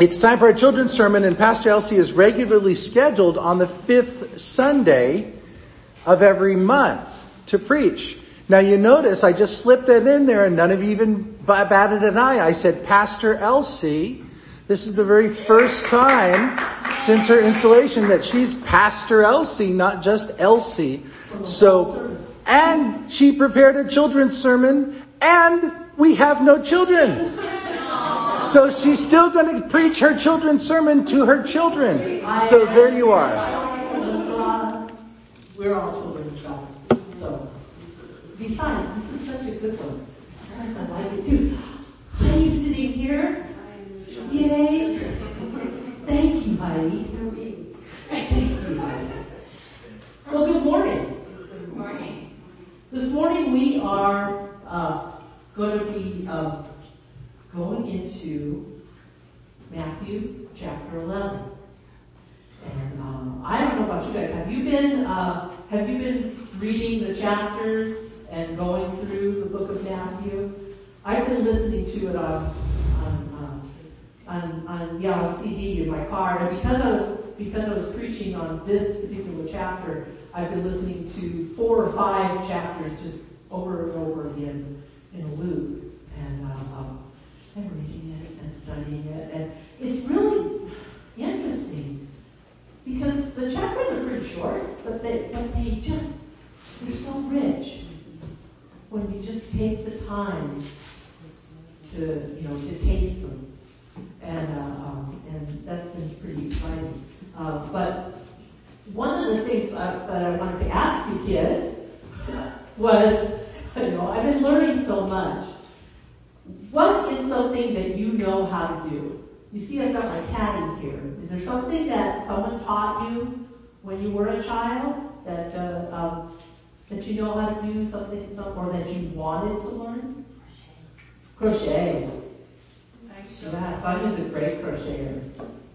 It's time for our children's sermon and Pastor Elsie is regularly scheduled on the fifth Sunday of every month to preach. Now you notice I just slipped that in there and none of you even batted an eye. I said, Pastor Elsie, this is the very first time since her installation that she's Pastor Elsie, not just Elsie. So, and she prepared a children's sermon and we have no children. So she's still going to preach her children's sermon to her children. So there you are. We're all children of God. So, besides, this is such a good one. I like it too. Heidi sitting here. Yay. Thank you, Heidi. Thank you, Heidi. Well, good morning. Good morning. This morning we are uh, going to be uh, going into Matthew chapter 11. And um, I don't know about you guys. Have you been uh, Have you been reading the chapters and going through the book of Matthew? I've been listening to it on on on, on yeah on CD in my car, and because I was because I was preaching on this particular chapter, I've been listening to four or five chapters just over and over again in a loop, and uh, um, and reading it and studying it, and it's really interesting because the chapters are pretty short, but they but they just they're so rich when you just take the time to you know to taste them, and uh, um, and that's been pretty exciting. Uh, but one of the things uh, that I wanted to ask you kids was, you know, I've been learning so much. What is something that you know how to do? You see, I've got my tatting here. Is there something that someone taught you when you were a child that uh, um, that you know how to do something, some, or that you wanted to learn? Crochet. Crochet. Yeah, Sonia's a great crocheter.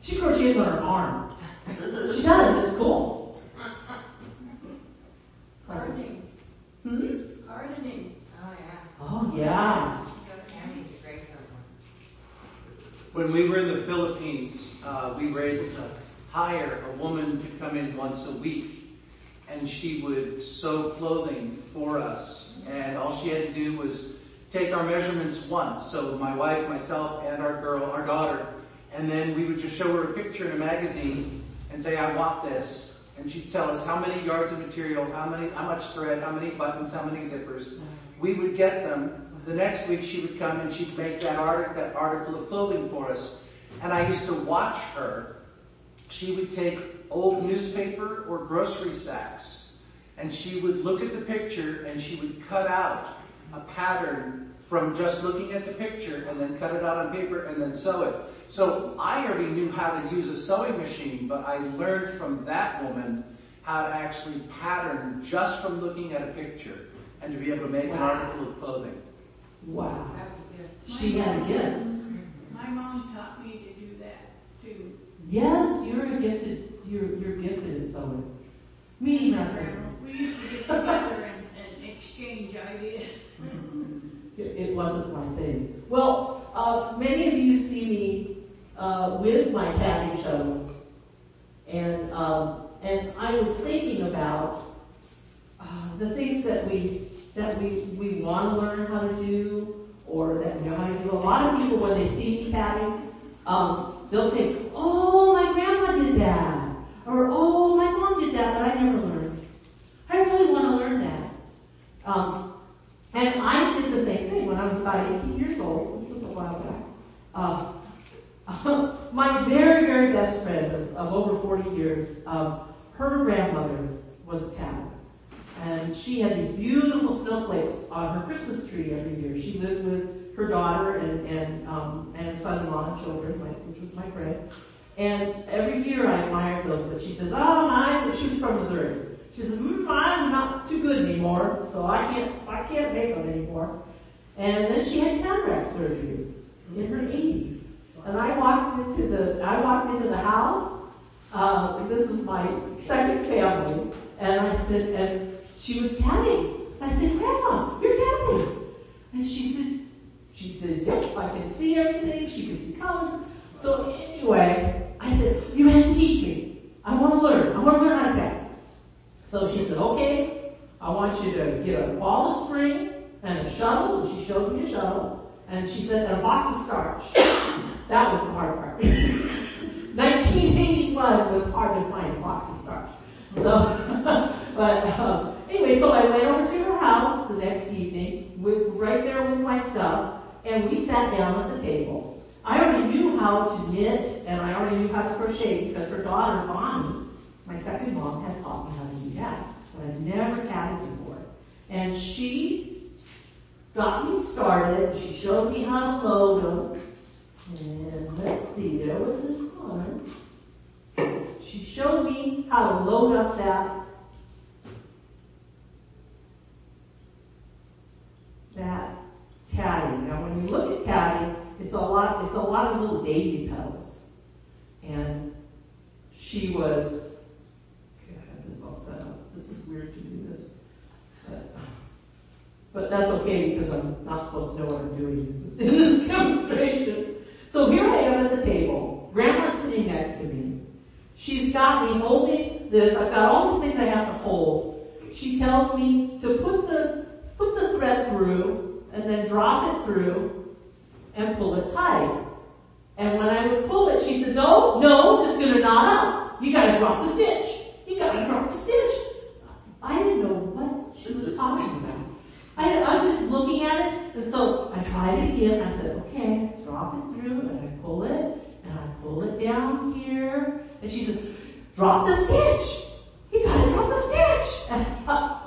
She crochets on her arm. She does, it's cool. Gardening. Hmm? Gardening. Oh, yeah. Oh yeah. Cammy's a great someone. When we were in the Philippines, uh, we were able to hire a woman to come in once a week and she would sew clothing for us. And all she had to do was take our measurements once. So my wife, myself, and our girl, our daughter, and then we would just show her a picture in a magazine and say, I want this. And she'd tell us how many yards of material, how many, how much thread, how many buttons, how many zippers. We would get them. The next week she would come and she'd make that article, that article of clothing for us. And I used to watch her. She would take old newspaper or grocery sacks and she would look at the picture and she would cut out a pattern from just looking at the picture and then cut it out on paper and then sew it. So I already knew how to use a sewing machine, but I learned from that woman how to actually pattern just from looking at a picture and to be able to make an article of clothing. Wow. That's a gift. She had a gift. My mom taught me to do that too. Yes, you're a gifted. You're you're gifted in sewing. Me neither. We used to get together and, and exchange ideas. It, it wasn't my thing. Well, uh, many of you see me uh, with my tatting shows, and um, and I was thinking about uh, the things that we that we we want to learn how to do, or that we know how to do. A lot of people, when they see me tatting, um, they'll say, "Oh, my grandma did that," or "Oh, my mom did that," but I never learned. I really want to learn that. Um, and I did the same thing when I was about 18 years old, which was a while back. Uh, my very, very best friend of, of over 40 years, um, her grandmother was a tatter. And she had these beautiful snowflakes on her Christmas tree every year. She lived with her daughter and, and, um, and son-in-law and children, my, which was my friend. And every year I admired those, but she says, oh, my eyes, she was from Missouri. She says, mm, my eyes are not too good anymore, so I can't, I can't make them anymore. And then she had cataract surgery in her 80s. And I walked into the, I walked into the house, uh, this is my second family, and I said, and she was tatting. I said, Grandma, you're tatting." And she says, she says, yep, I can see everything. She can see colors. So anyway, I said, you have to teach me. I want to learn. I want to learn how to tat.'" So she said, okay, I want you to get a ball of string and a shuttle. And she showed me a shuttle. And she said, and a box of starch. that was the hard part. 1981 was hard to find a box of starch. So, but, um, anyway, so I went over to her house the next evening, with right there with my stuff, and we sat down at the table. I already knew how to knit, and I already knew how to crochet because her daughter Bonnie, my second mom, had taught me how to do that, but I'd never had it before. And she got me started. She showed me how to load them. And let's see, there was this one. She showed me how to load up that that tatting. Now when you look at tatting, it's a lot it's a lot of little daisy petals. And she was okay, I have this all set up. This is weird to do this. But but that's okay because I'm not supposed to know what I'm doing in this demonstration. So here I am at the table. Grandma's sitting next to me. She's got me holding this. I've got all these things I have to hold. She tells me to put the put the thread through and then drop it through and pull it tight. And when I would pull it, she said, no, no, it's gonna knot up. You gotta drop the stitch. You gotta drop the stitch. I didn't know what she was talking about. I, I was just looking at it, and so I tried it again. I said, okay, drop it through, and I pull it, and I pull it down here. And she said, drop the stitch. You gotta drop the stitch. And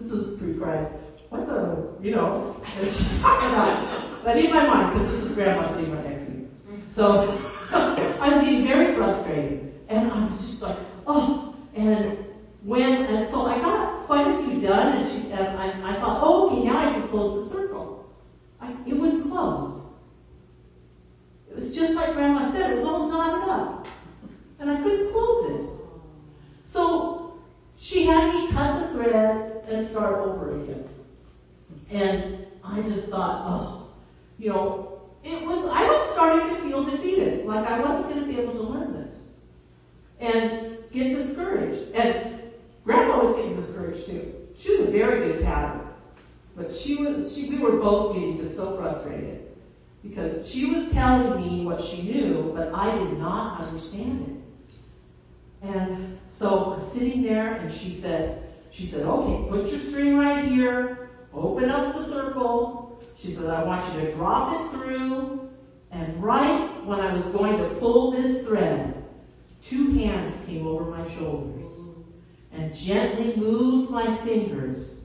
this is pre-Christ. What the, you know, what she talking about? But in my mind, because this is grandma seeing my next week. So I was getting very frustrated, and I was just like, oh, and when, and so I got quite a few done, and she said, I, I thought, oh, okay, now I can close the circle. I, it wouldn't close. It was just like Grandma said, it was all knotted up. And I couldn't close it. So she had me cut the thread and start over again. And I just thought, oh, you know, it was, I was starting to feel defeated, like I wasn't going to be able to learn this. And get discouraged. And Grandma was getting discouraged too. She was a very good tatter. But she was, she, we were both getting just so frustrated. Because she was telling me what she knew, but I did not understand it. And so I'm sitting there and she said, she said, okay, put your string right here, open up the circle. She said, I want you to drop it through. And right when I was going to pull this thread, two hands came over my shoulders and gently moved my fingers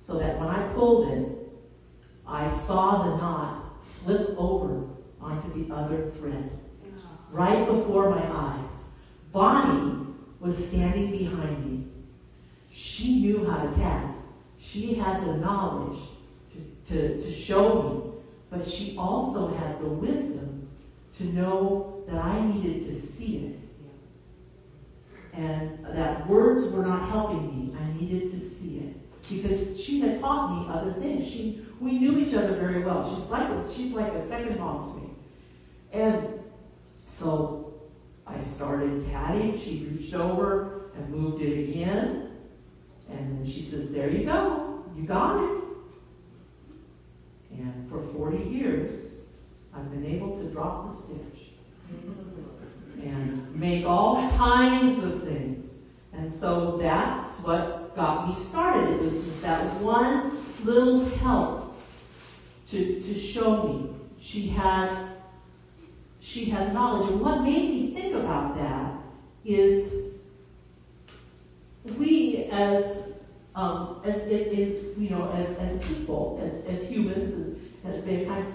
so that when I pulled it, I saw the knot flip over onto the other thread. Right before my eyes. Bonnie was standing behind me. She knew how to tat. She had the knowledge to, to, to show me, but she also had the wisdom to know that I needed to see it and that words were not helping me. I needed to see it because she had taught me other things. She, we knew each other very well. She's like she's like a second mom to me. And so I started tatting. She reached over and moved it again. And she says, there you go. You got it. And for 40 years, I've been able to drop the stitch and make all kinds of things. And so that's what got me started. It was just that one little help to, to show me. She had, she has knowledge. And what made me think about that is we as, um, as, you know, as, as people, as, as humans, as, as mankind,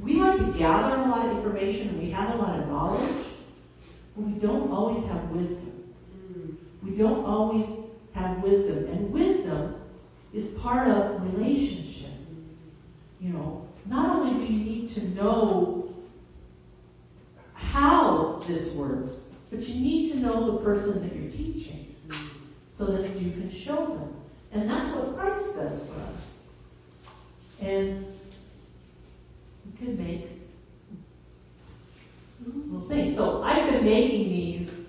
we like to gather a lot of information and we have a lot of knowledge but we don't always have wisdom. We don't always have wisdom. And wisdom is part of relationship. You know, not only do you need to know how this works, but you need to know the person that you're teaching so that you can show them. And that's what Christ does for us. And you can make little thing. So I've been making these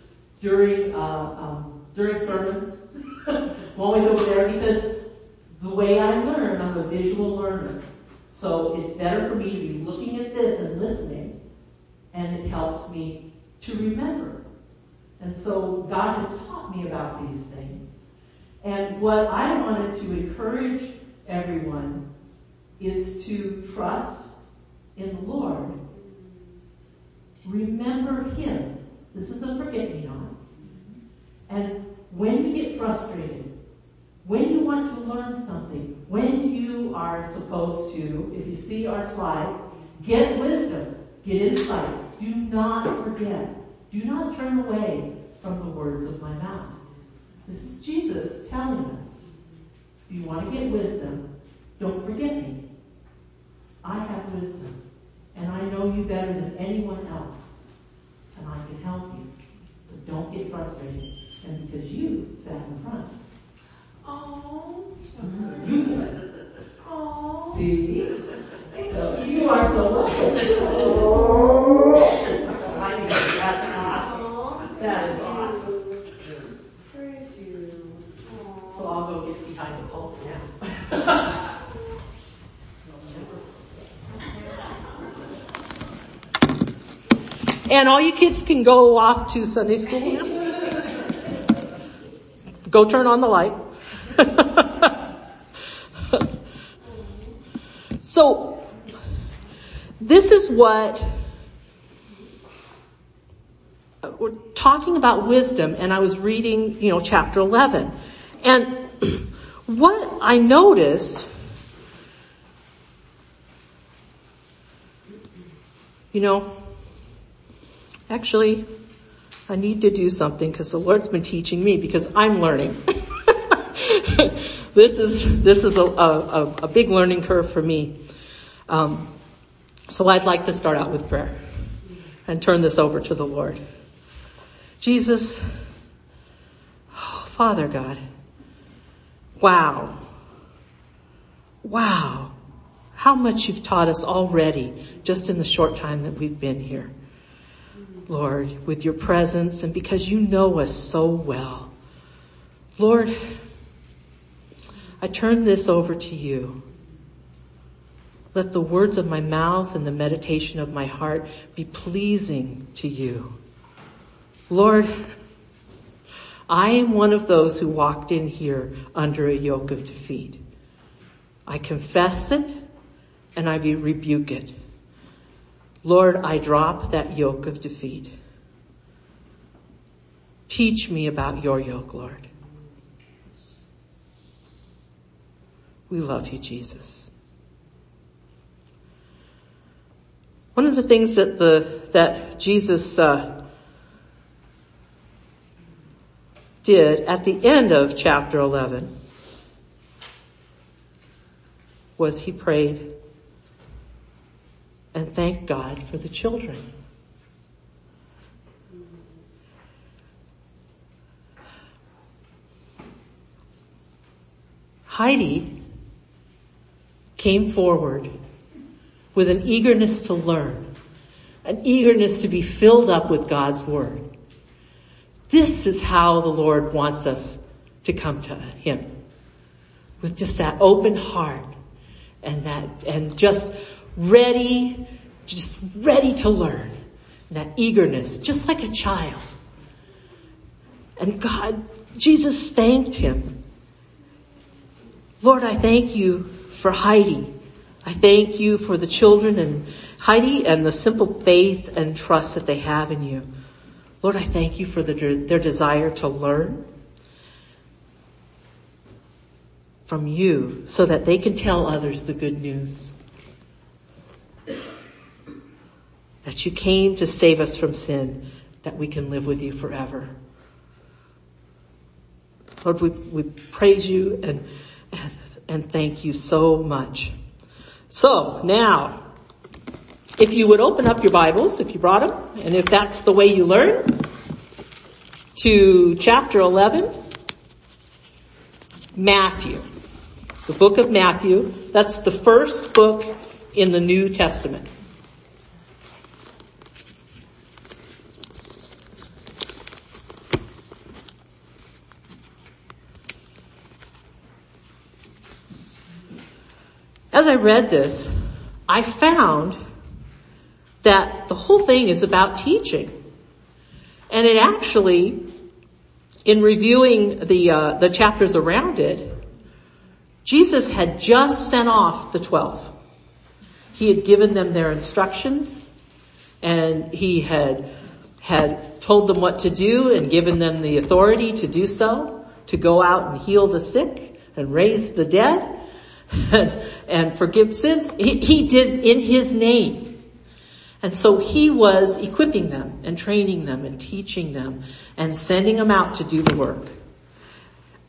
during uh, um, during sermons. I'm always over there because the way I learn, I'm a visual learner. So it's better for me to be looking at this and listening, and it helps me to remember. And so God has taught me about these things. And what I wanted to encourage everyone is to trust in the Lord. Remember Him. This is a forget me not. And when you get frustrated, when you want to learn something, when you are supposed to, if you see our slide, get wisdom, get insight. Do not forget. Do not turn away from the words of my mouth. This is Jesus telling us. If you want to get wisdom, don't forget me. I have wisdom, and I know you better than anyone else, and I can help you. So don't get frustrated. And because you sat in front, Oh. you. Oh. See? You are so welcome. That's awesome. That is awesome. Praise you. So I'll go get behind the pulpit now. And all you kids can go off to Sunday school now. Go turn on the light. so, what we're talking about wisdom and I was reading, you know, chapter 11. And what I noticed, you know, actually, I need to do something because the Lord's been teaching me because I'm learning. this is, this is a, a, a big learning curve for me. Um, so I'd like to start out with prayer and turn this over to the Lord. Jesus, oh, Father God, wow, wow, how much you've taught us already just in the short time that we've been here. Lord, with your presence and because you know us so well. Lord, I turn this over to you. Let the words of my mouth and the meditation of my heart be pleasing to you. Lord, I am one of those who walked in here under a yoke of defeat. I confess it and I rebuke it. Lord, I drop that yoke of defeat. Teach me about your yoke, Lord. We love you, Jesus. Of the things that the, that Jesus, uh, did at the end of chapter 11 was he prayed and thanked God for the children. Heidi came forward with an eagerness to learn, an eagerness to be filled up with God's word. This is how the Lord wants us to come to Him. With just that open heart and that, and just ready, just ready to learn. That eagerness, just like a child. And God, Jesus thanked him. Lord, I thank you for Heidi. I thank you for the children and Heidi and the simple faith and trust that they have in you. Lord, I thank you for the, their desire to learn from you so that they can tell others the good news. That you came to save us from sin, that we can live with you forever. Lord, we, we praise you and, and, and thank you so much. So now, if you would open up your Bibles, if you brought them, and if that's the way you learn, to chapter 11, Matthew. The book of Matthew. That's the first book in the New Testament. I read this, I found that the whole thing is about teaching. And it actually, in reviewing the, uh, the chapters around it, Jesus had just sent off the twelve. He had given them their instructions and he had, had told them what to do and given them the authority to do so, to go out and heal the sick and raise the dead and, forgive sins. He, he did in his name. And so he was equipping them and training them and teaching them and sending them out to do the work.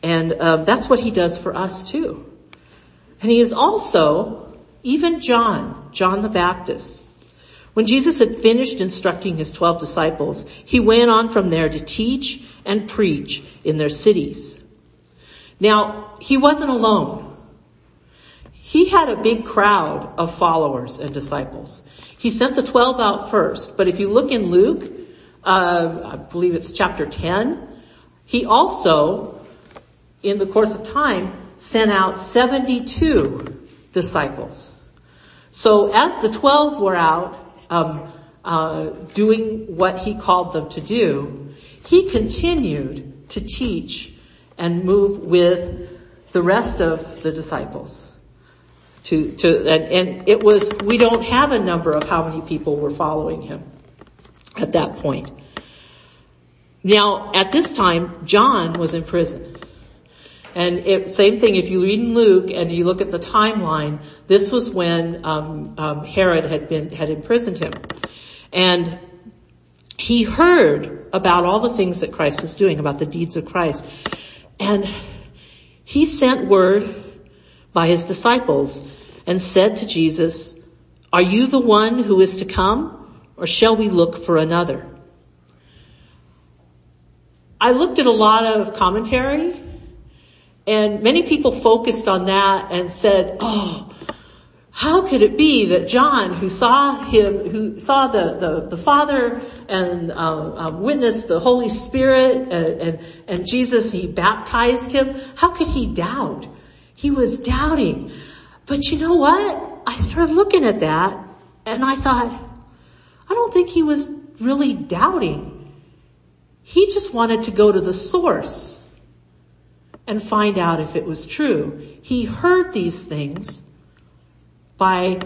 And um, that's what he does for us too. And he is also, even John, John the Baptist. When Jesus had finished instructing his twelve disciples, he went on from there to teach and preach in their cities. Now, he wasn't alone. He had a big crowd of followers and disciples. He sent the 12 out first, but if you look in Luke, uh, I believe it's chapter 10, he also, in the course of time, sent out 72 disciples. So as the 12 were out, um, uh, doing what he called them to do, he continued to teach and move with the rest of the disciples to, to, and, and it was, we don't have a number of how many people were following him at that point. Now, at this time, John was in prison. And it, same thing, if you read in Luke and you look at the timeline, this was when um, um, Herod had been had imprisoned him, and he heard about all the things that Christ was doing, about the deeds of Christ, and he sent word by his disciples and said to Jesus, are you the one who is to come or shall we look for another? I looked at a lot of commentary and many people focused on that and said, oh, how could it be that John, who saw him, who saw the, the, the Father and uh, uh, witnessed the Holy Spirit and, and, and Jesus, he baptized him, how could he doubt? He was doubting. But you know what? I started looking at that and I thought, I don't think he was really doubting. He just wanted to go to the source and find out if it was true. He heard these things by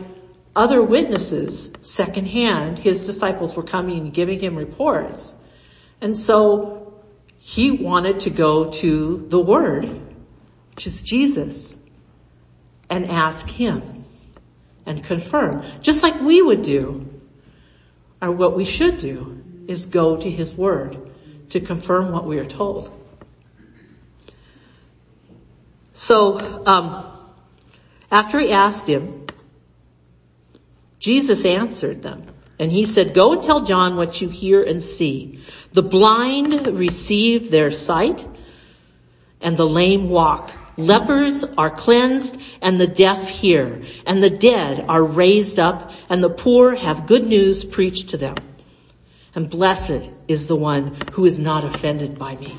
other witnesses secondhand. His disciples were coming and giving him reports. And so he wanted to go to the word which is Jesus, and ask Him and confirm. Just like we would do, or what we should do, is go to His Word to confirm what we are told. So, um, after he asked him, Jesus answered them. And he said, go and tell John what you hear and see. The blind receive their sight and the lame walk. Lepers are cleansed and the deaf hear and the dead are raised up and the poor have good news preached to them. And blessed is the one who is not offended by me.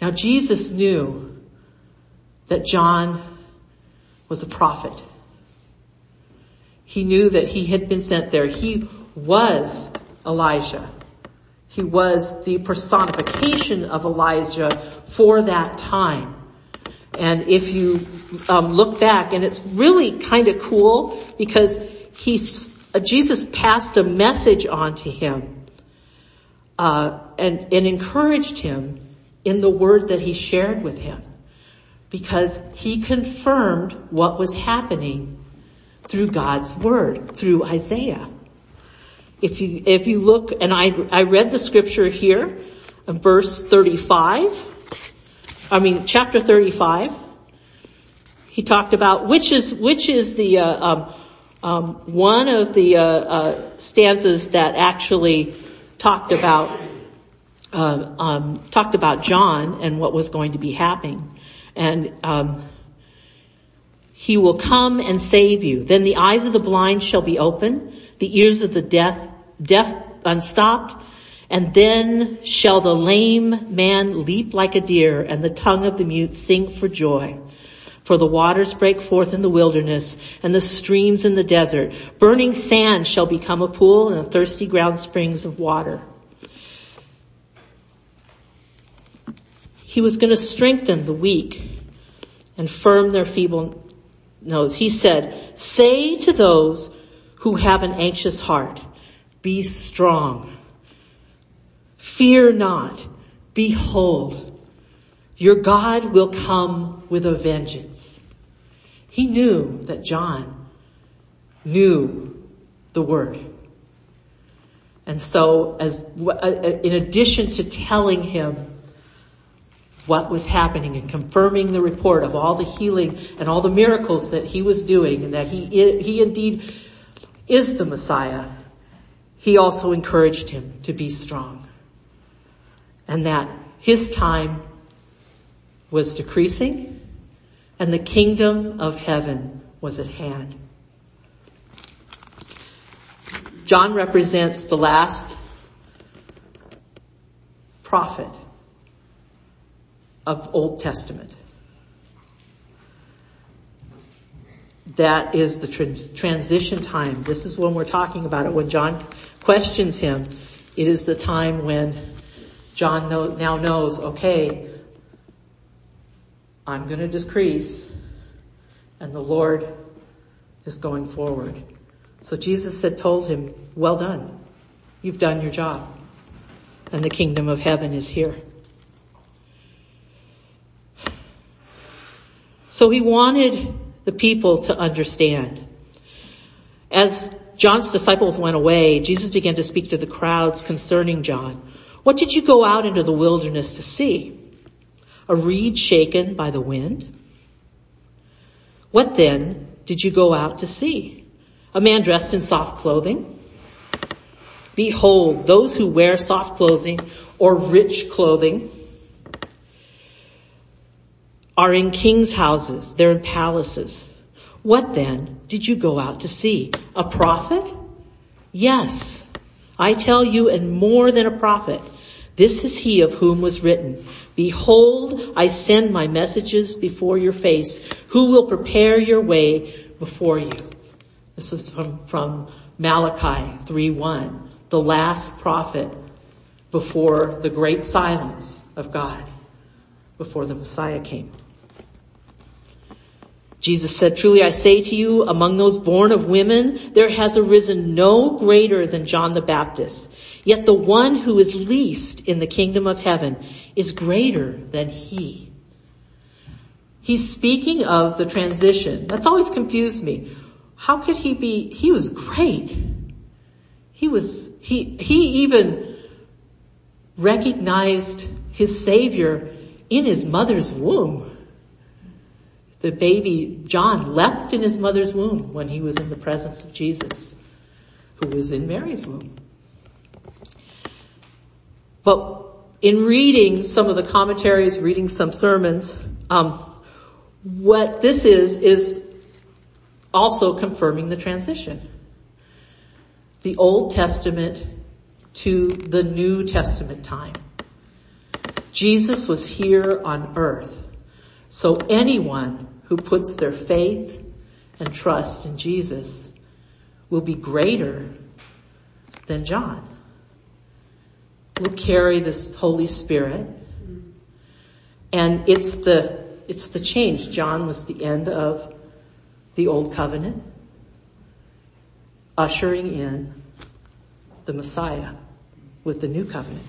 Now Jesus knew that John was a prophet. He knew that he had been sent there. He was Elijah. He was the personification of Elijah for that time. And if you um, look back, and it's really kind of cool because he's uh, Jesus passed a message on to him uh, and, and encouraged him in the word that he shared with him because he confirmed what was happening through God's word, through Isaiah. If you, if you look, and I, I read the scripture here, verse 35, I mean, chapter 35, he talked about which is, which is the, uh, um, um, one of the, uh, uh, stanzas that actually talked about, uh, um, talked about John and what was going to be happening. And, um, he will come and save you. Then the eyes of the blind shall be open, the ears of the deaf, deaf unstopped, and then shall the lame man leap like a deer and the tongue of the mute sing for joy. For the waters break forth in the wilderness and the streams in the desert. Burning sand shall become a pool and the thirsty ground springs of water. He was going to strengthen the weak and firm their feeble nose. He said, say to those who have an anxious heart, be strong. Fear not. Behold, your God will come with a vengeance. He knew that John knew the word. And so as, uh, in addition to telling him what was happening and confirming the report of all the healing and all the miracles that he was doing and that he, he indeed is the Messiah, he also encouraged him to be strong and that his time was decreasing and the kingdom of heaven was at hand. John represents the last prophet of Old Testament. That is the trans- transition time. This is when we're talking about it. When John questions him, it is the time when John now knows, okay, I'm going to decrease and the Lord is going forward. So Jesus had told him, well done. You've done your job and the kingdom of heaven is here. So he wanted the people to understand. As John's disciples went away, Jesus began to speak to the crowds concerning John. What did you go out into the wilderness to see? A reed shaken by the wind? What then did you go out to see? A man dressed in soft clothing? Behold, those who wear soft clothing or rich clothing are in king's houses. They're in palaces. What then did you go out to see? A prophet? Yes. I tell you and more than a prophet. This is he of whom was written, behold, I send my messages before your face, who will prepare your way before you. This is from, from Malachi 3.1, the last prophet before the great silence of God, before the Messiah came. Jesus said, truly I say to you, among those born of women, there has arisen no greater than John the Baptist. Yet the one who is least in the kingdom of heaven is greater than he. He's speaking of the transition. That's always confused me. How could he be, he was great. He was, he, he even recognized his savior in his mother's womb. The baby John leapt in his mother's womb when he was in the presence of Jesus, who was in Mary's womb. But in reading some of the commentaries, reading some sermons, um, what this is, is also confirming the transition. The Old Testament to the New Testament time. Jesus was here on earth. So anyone who puts their faith and trust in Jesus will be greater than John. Will carry this Holy Spirit. And it's the, it's the change. John was the end of the old covenant, ushering in the Messiah with the new covenant.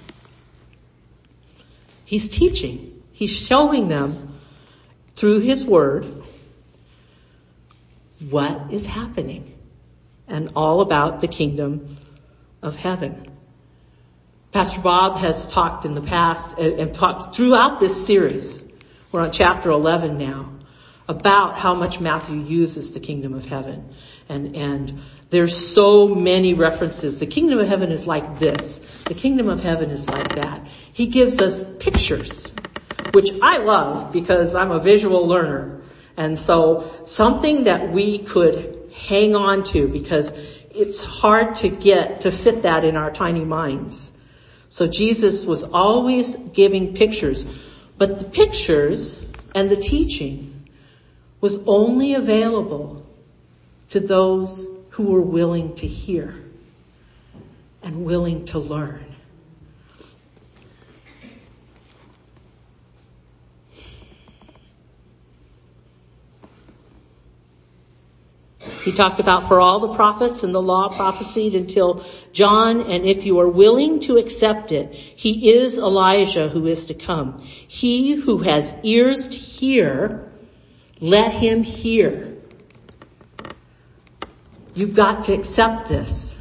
He's teaching. He's showing them through his word what is happening and all about the kingdom of heaven. Pastor Bob has talked in the past uh, and talked throughout this series. We're on chapter 11 now about how much Matthew uses the kingdom of heaven. And, and there's so many references. The kingdom of heaven is like this. The kingdom of heaven is like that. He gives us pictures which I love because I'm a visual learner. And so something that we could hang on to because it's hard to get to fit that in our tiny minds. So Jesus was always giving pictures, but the pictures and the teaching was only available to those who were willing to hear and willing to learn. He talked about for all the prophets and the law prophesied until John, and if you are willing to accept it, he is Elijah who is to come. He who has ears to hear, let him hear. You've got to accept this.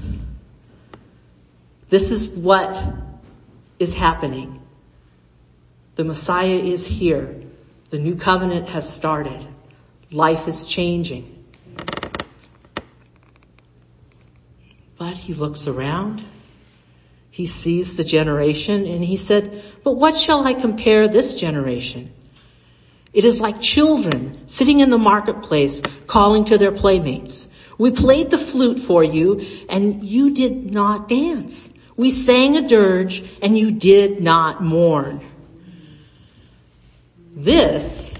This is what is happening. The Messiah is here. The new covenant has started. Life is changing. But he looks around. He sees the generation and he said, but what shall I compare this generation? It is like children sitting in the marketplace calling to their playmates. We played the flute for you and you did not dance. We sang a dirge and you did not mourn. This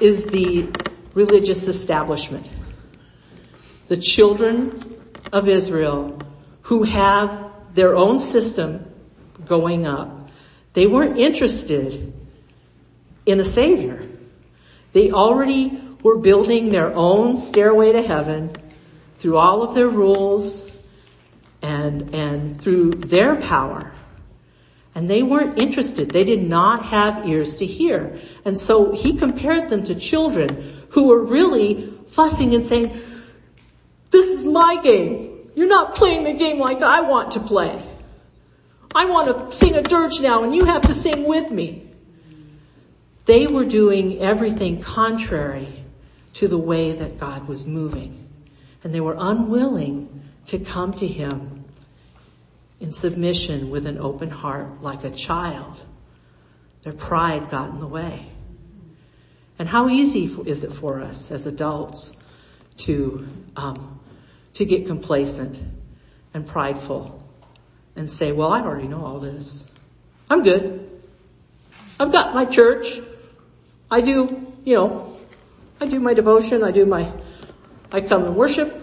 is the religious establishment. The children of Israel who have their own system going up. They weren't interested in a savior. They already were building their own stairway to heaven through all of their rules and, and through their power. And they weren't interested. They did not have ears to hear. And so he compared them to children who were really fussing and saying, this is my game. You're not playing the game like I want to play. I want to sing a dirge now and you have to sing with me. They were doing everything contrary to the way that God was moving. And they were unwilling to come to Him in submission with an open heart like a child. Their pride got in the way. And how easy is it for us as adults to um, to get complacent and prideful and say, well, I already know all this. I'm good. I've got my church. I do, you know, I do my devotion. I do my, I come and worship.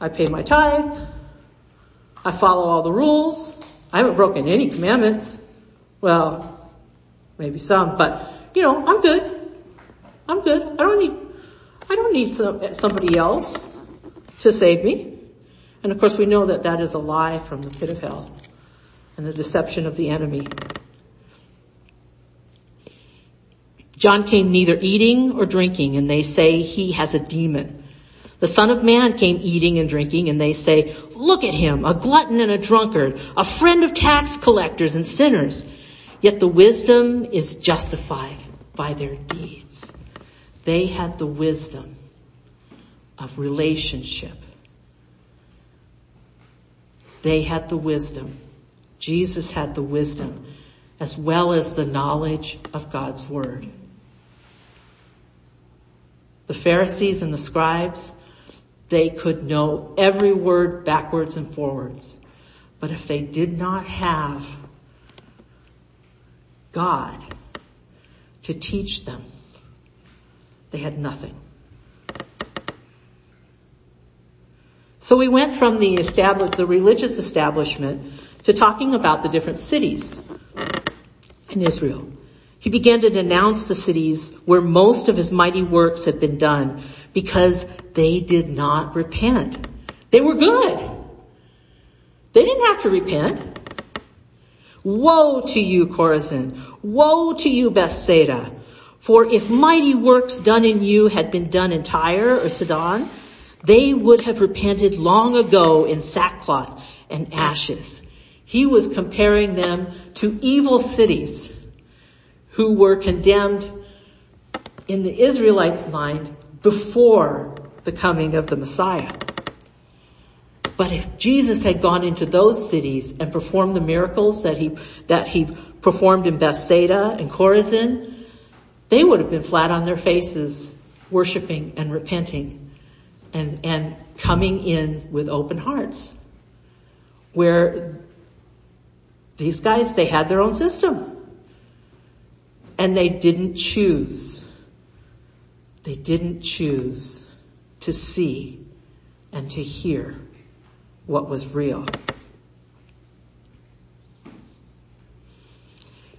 I pay my tithe. I follow all the rules. I haven't broken any commandments. Well, maybe some, but you know, I'm good. I'm good. I don't need, I don't need some, somebody else to save me. And of course we know that that is a lie from the pit of hell and the deception of the enemy. John came neither eating or drinking and they say he has a demon. The son of man came eating and drinking and they say, look at him, a glutton and a drunkard, a friend of tax collectors and sinners. Yet the wisdom is justified by their deeds. They had the wisdom of relationship. They had the wisdom. Jesus had the wisdom as well as the knowledge of God's word. The Pharisees and the scribes, they could know every word backwards and forwards. But if they did not have God to teach them, they had nothing. So we went from the established, the religious establishment to talking about the different cities in Israel. He began to denounce the cities where most of his mighty works had been done because they did not repent. They were good. They didn't have to repent. Woe to you, Chorazin. Woe to you, Bethsaida. For if mighty works done in you had been done in Tyre or Sidon, they would have repented long ago in sackcloth and ashes. He was comparing them to evil cities who were condemned in the Israelites' mind before the coming of the Messiah. But if Jesus had gone into those cities and performed the miracles that he, that he performed in Bethsaida and Chorazin, they would have been flat on their faces worshiping and repenting and, and coming in with open hearts. Where these guys, they had their own system. And they didn't choose they didn't choose to see and to hear what was real.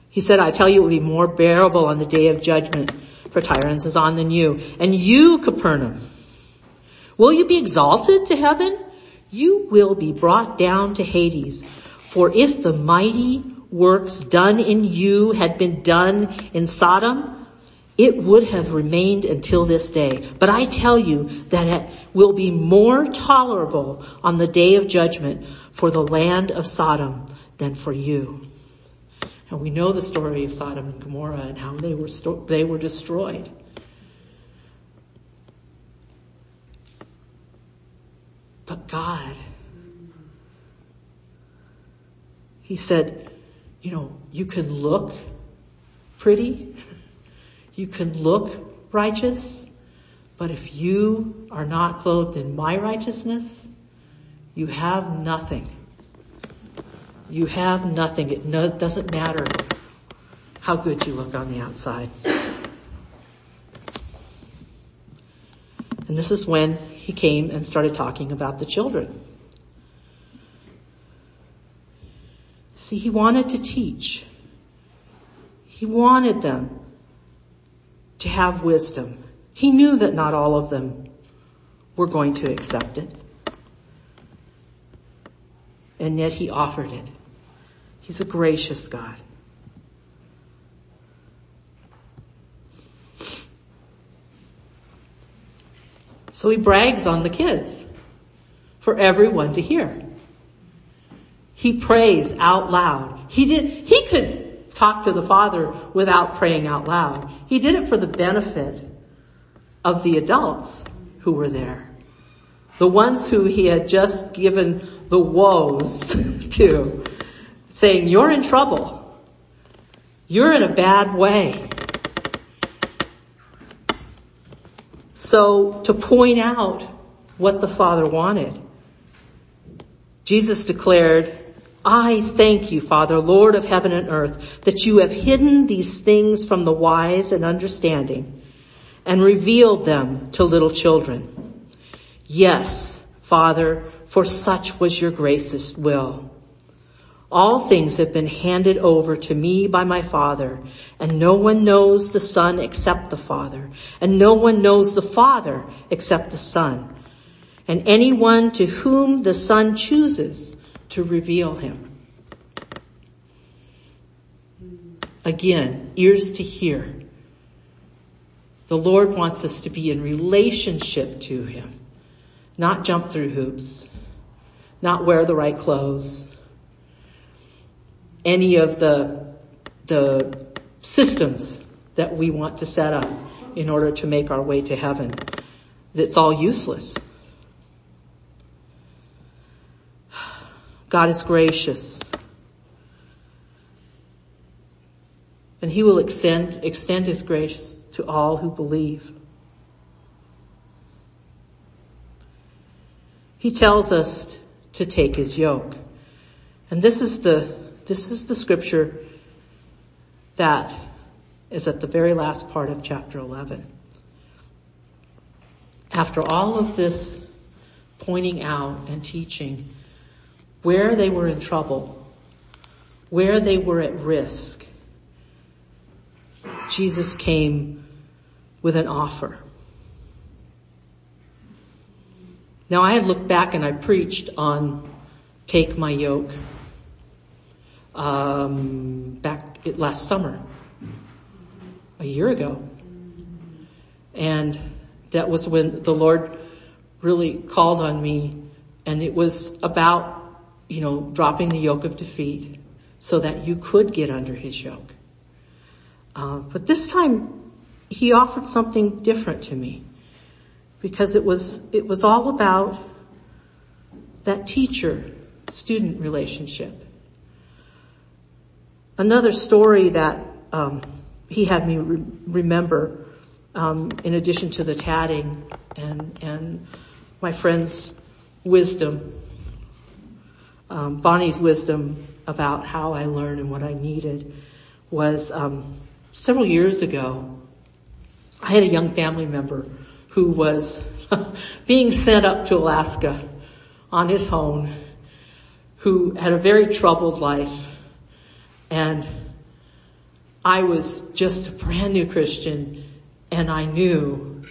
He said, I tell you, it will be more bearable on the day of judgment for Tyre and Sidon than you. And you, Capernaum, will you be exalted to heaven? You will be brought down to Hades. For if the mighty works done in you had been done in Sodom, it would have remained until this day. But I tell you that it will be more tolerable on the day of judgment for the land of Sodom than for you. And we know the story of Sodom and Gomorrah and how they were, sto- they were destroyed. But God, He said, you know, you can look pretty, you can look righteous, but if you are not clothed in my righteousness, you have nothing. You have nothing. It no, doesn't matter how good you look on the outside. And this is when he came and started talking about the children. See, he wanted to teach. He wanted them to have wisdom. He knew that not all of them were going to accept it. And yet he offered it. He's a gracious God. So he brags on the kids for everyone to hear. He prays out loud. He did, he could talk to the father without praying out loud. He did it for the benefit of the adults who were there. The ones who he had just given the woes to, saying, you're in trouble. You're in a bad way. So to point out what the Father wanted, Jesus declared, I thank you, Father, Lord of heaven and earth, that you have hidden these things from the wise and understanding and revealed them to little children. Yes, Father, for such was your gracious will. All things have been handed over to me by my Father, and no one knows the Son except the Father, and no one knows the Father except the Son, and anyone to whom the Son chooses to reveal him. Again, ears to hear. The Lord wants us to be in relationship to Him, not jump through hoops, not wear the right clothes, any of the, the systems that we want to set up in order to make our way to heaven. That's all useless. God is gracious. And he will extend, extend his grace to all who believe. He tells us to take his yoke. And this is the, this is the scripture that is at the very last part of chapter 11. After all of this pointing out and teaching, where they were in trouble, where they were at risk, Jesus came with an offer. Now I looked back and I preached on take my yoke um, back last summer, a year ago, and that was when the Lord really called on me, and it was about you know, dropping the yoke of defeat so that you could get under his yoke. Uh, but this time he offered something different to me because it was, it was all about that teacher student relationship. Another story that, um, he had me re- remember, um, in addition to the tatting and, and my friend's wisdom um, Bonnie's wisdom about how I learned and what I needed was um, several years ago. I had a young family member who was being sent up to Alaska on his own, who had a very troubled life. And I was just a brand new Christian and I knew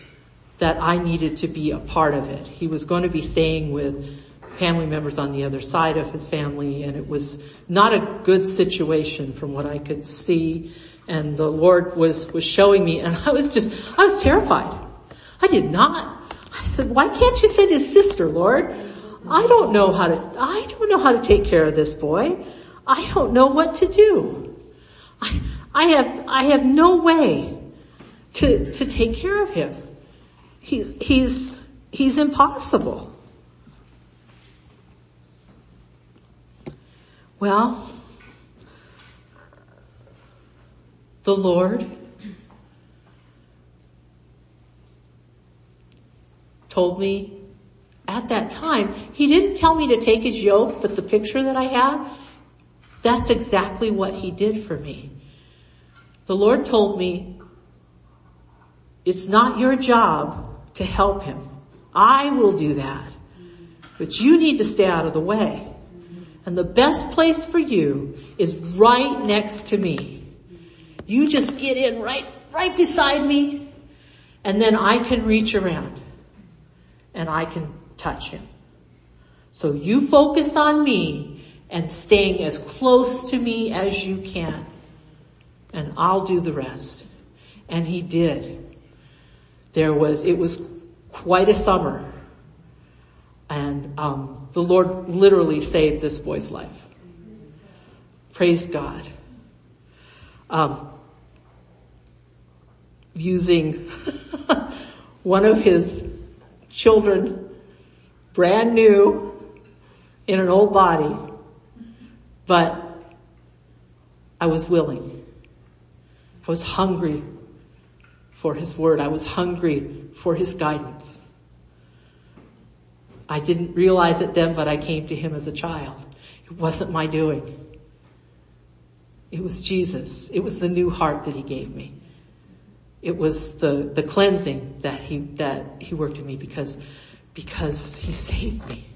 that I needed to be a part of it. He was going to be staying with family members on the other side of his family and it was not a good situation from what I could see and the Lord was, was showing me and I was just, I was terrified. I did not. I said, why can't you send his sister, Lord? I don't know how to, I don't know how to take care of this boy. I don't know what to do. I, I have, I have no way to, to take care of him. He's, he's, he's impossible. Well, the Lord told me at that time, he didn't tell me to take his yoke, but the picture that I have, that's exactly what he did for me. The Lord told me, it's not your job to help him. I will do that. But you need to stay out of the way. And the best place for you is right next to me. You just get in right, right beside me and then I can reach around and I can touch him. So you focus on me and staying as close to me as you can and I'll do the rest. And he did. There was, it was quite a summer and um, the Lord literally saved this boy's life. Praise God. Um, using one of his children, brand new, in an old body, but I was willing. I was hungry for his word. I was hungry for his guidance. I didn't realize it then, but I came to him as a child. It wasn't my doing. It was Jesus. It was the new heart that he gave me. It was the, the cleansing that he, that he worked in me because, because he saved me.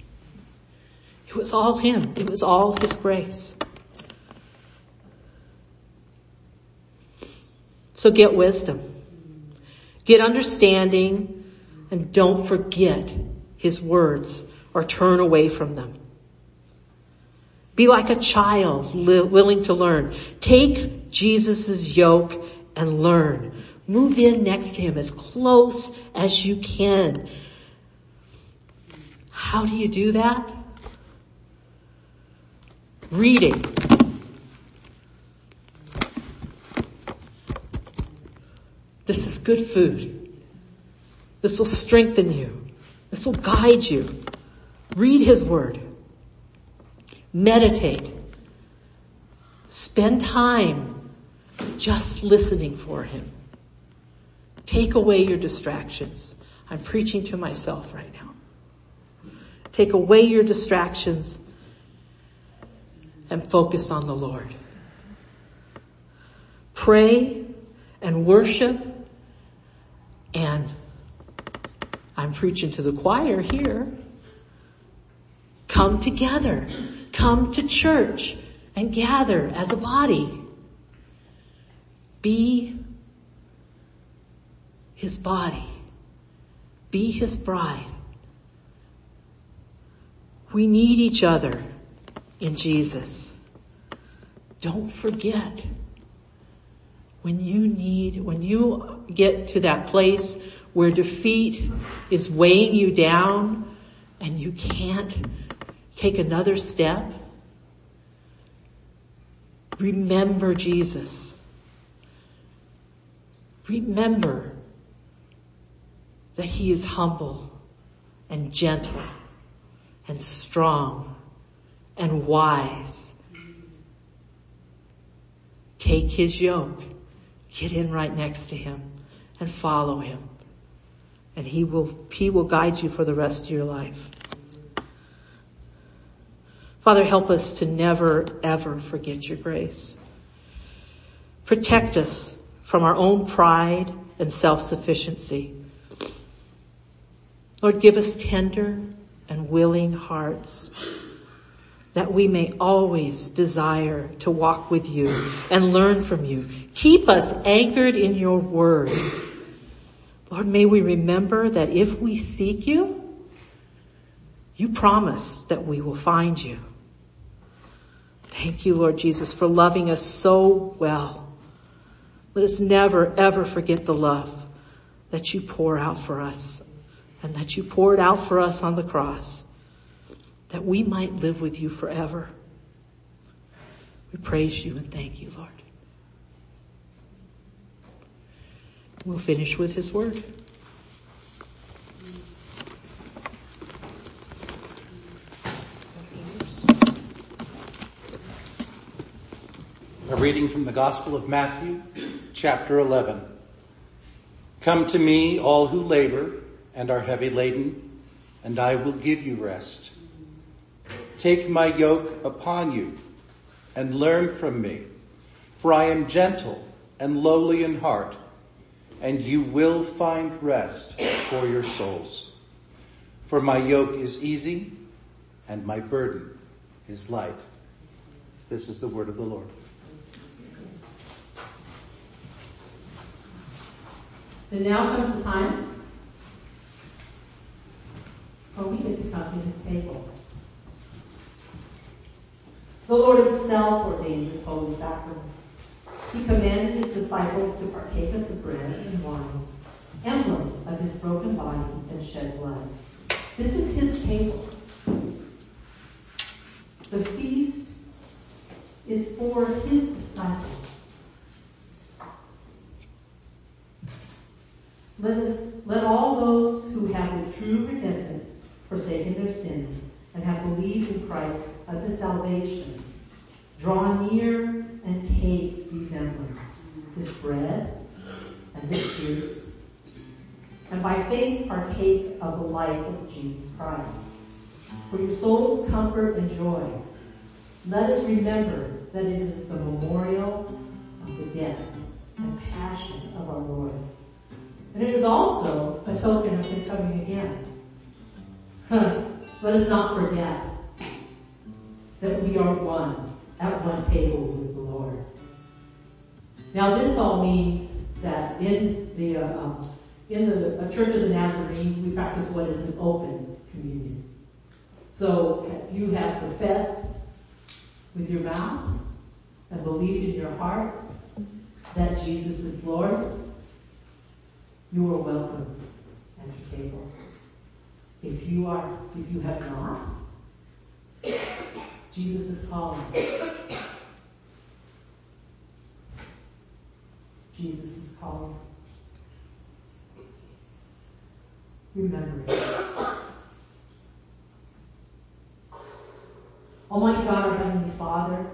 It was all him. It was all his grace. So get wisdom. Get understanding and don't forget his words or turn away from them. Be like a child li- willing to learn. Take Jesus' yoke and learn. Move in next to him as close as you can. How do you do that? Reading. This is good food. This will strengthen you. This will guide you. Read his word. Meditate. Spend time just listening for him. Take away your distractions. I'm preaching to myself right now. Take away your distractions and focus on the Lord. Pray and worship and I'm preaching to the choir here. Come together. Come to church and gather as a body. Be his body. Be his bride. We need each other in Jesus. Don't forget when you need, when you get to that place where defeat is weighing you down and you can't take another step, remember Jesus. Remember that he is humble and gentle and strong and wise. Take his yoke, get in right next to him and follow him. And he will, he will guide you for the rest of your life. Father, help us to never ever forget your grace. Protect us from our own pride and self-sufficiency. Lord, give us tender and willing hearts that we may always desire to walk with you and learn from you. Keep us anchored in your word. Lord, may we remember that if we seek you, you promise that we will find you. Thank you, Lord Jesus, for loving us so well. Let us never ever forget the love that you pour out for us and that you poured out for us on the cross that we might live with you forever. We praise you and thank you, Lord. We'll finish with his word. A reading from the Gospel of Matthew, chapter 11. Come to me, all who labor and are heavy laden, and I will give you rest. Take my yoke upon you and learn from me, for I am gentle and lowly in heart, and you will find rest for your souls. For my yoke is easy and my burden is light. This is the word of the Lord. And now comes the time where we get to come to this table. The Lord himself ordained this holy sacrament. He commanded his disciples to partake of the bread and wine, emblems of his broken body and shed blood. This is his table. The feast is for his disciples. Let us, let all those who have with true repentance forsaken their sins and have believed in Christ unto salvation, draw near and take these emblems, this bread and this juice, and by faith partake of the life of Jesus Christ. For your soul's comfort and joy, let us remember that it is the memorial of the death and passion of our Lord. And it is also a token of his coming again. Let us not forget that we are one at one table with the Lord. Now this all means that in the uh, um, in the Church of the Nazarene we practice what is an open communion. So you have professed with your mouth and believed in your heart that Jesus is Lord, you are welcome at the table. If you are, if you have not, Jesus is calling. Jesus is calling. Remember it. Almighty God, our Heavenly Father,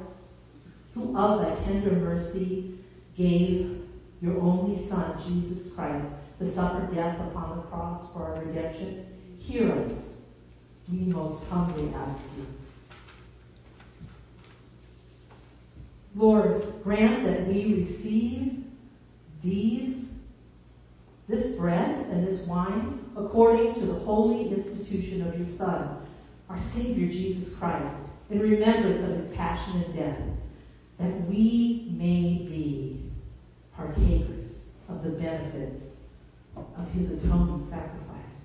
who of thy tender mercy gave your only Son, Jesus Christ, to suffer death upon the cross for our redemption, hear us. We most humbly ask you. Lord, grant that we receive these, this bread and this wine according to the holy institution of your Son, our Savior Jesus Christ, in remembrance of his passion and death, that we may be partakers of the benefits of his atoning sacrifice.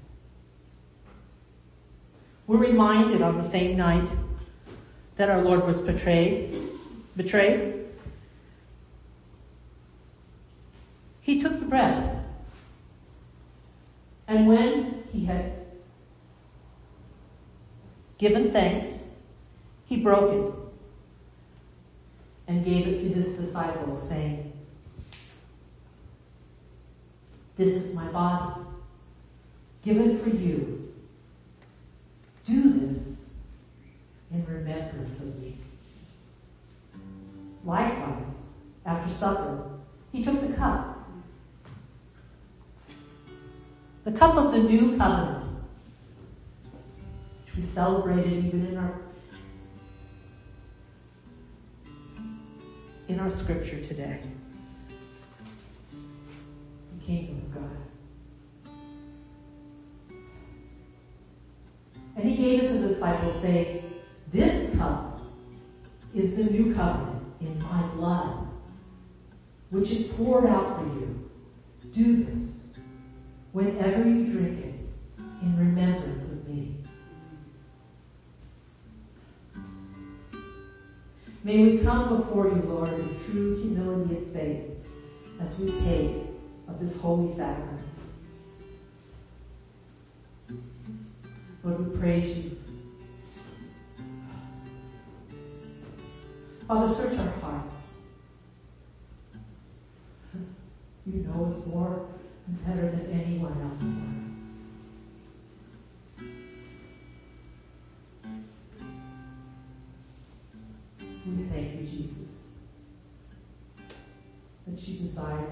We're reminded on the same night that our Lord was betrayed, betrayed. He took the bread. And when he had given thanks, he broke it and gave it to his disciples saying, this is my body, given for you. Do this in remembrance of me. Likewise, after supper, he took the cup. The cup of the new covenant, which we celebrated even in our in our scripture today. And he gave it to the disciples, saying, This cup is the new covenant in my blood, which is poured out for you. Do this whenever you drink it in remembrance of me. May we come before you, Lord, in true humility and faith as we take of this holy sacrament. Lord, we praise you. Father, search our hearts. You know us more and better than anyone else. We thank you, Jesus, that you desire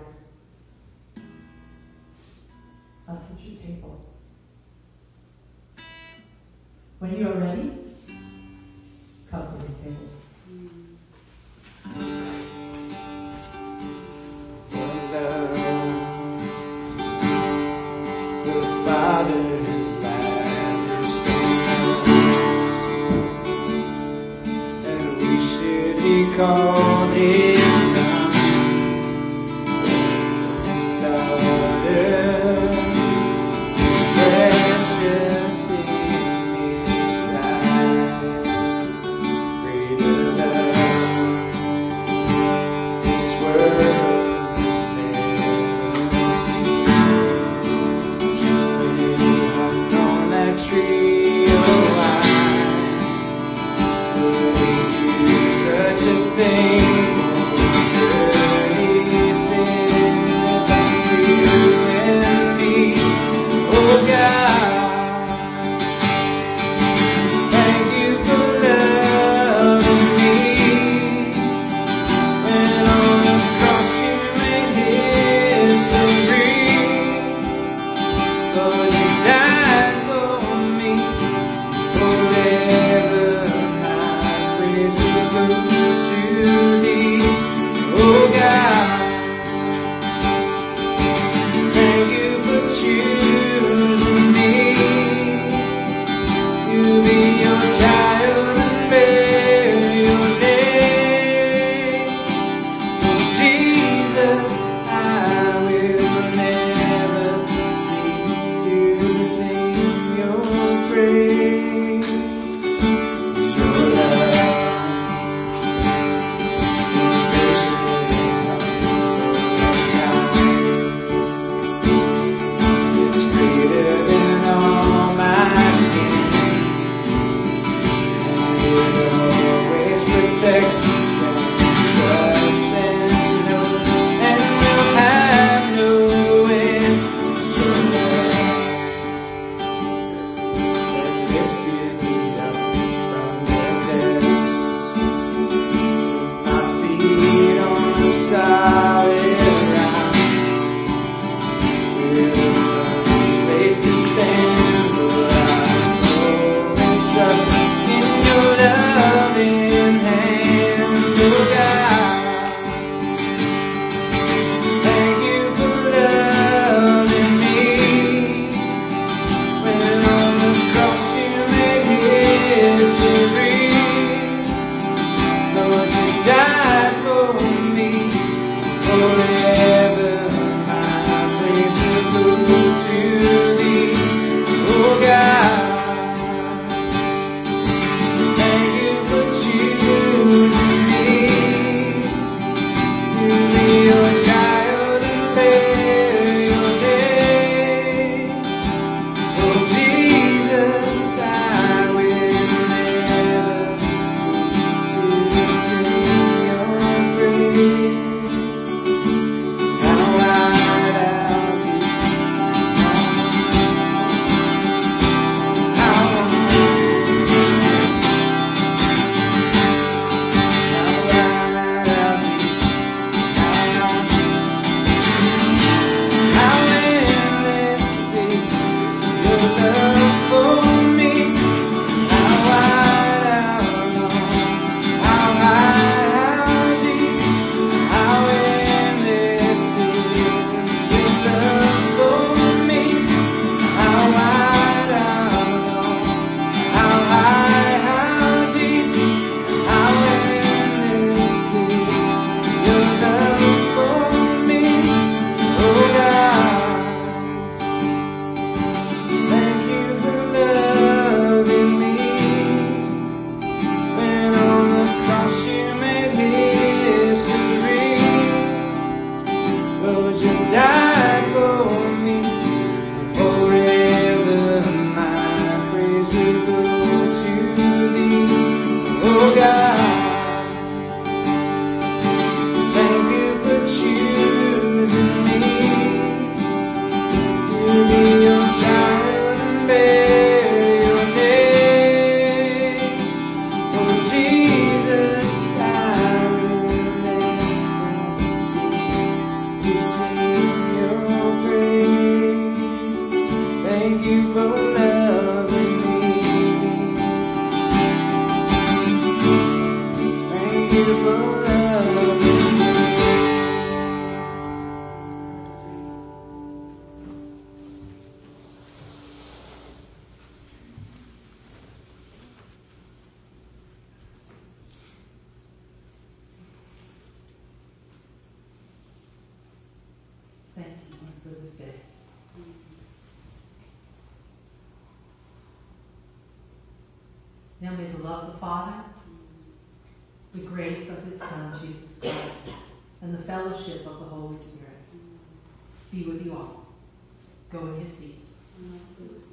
us at your table. When you are ready, come to this table. The be with you all. Go in His peace.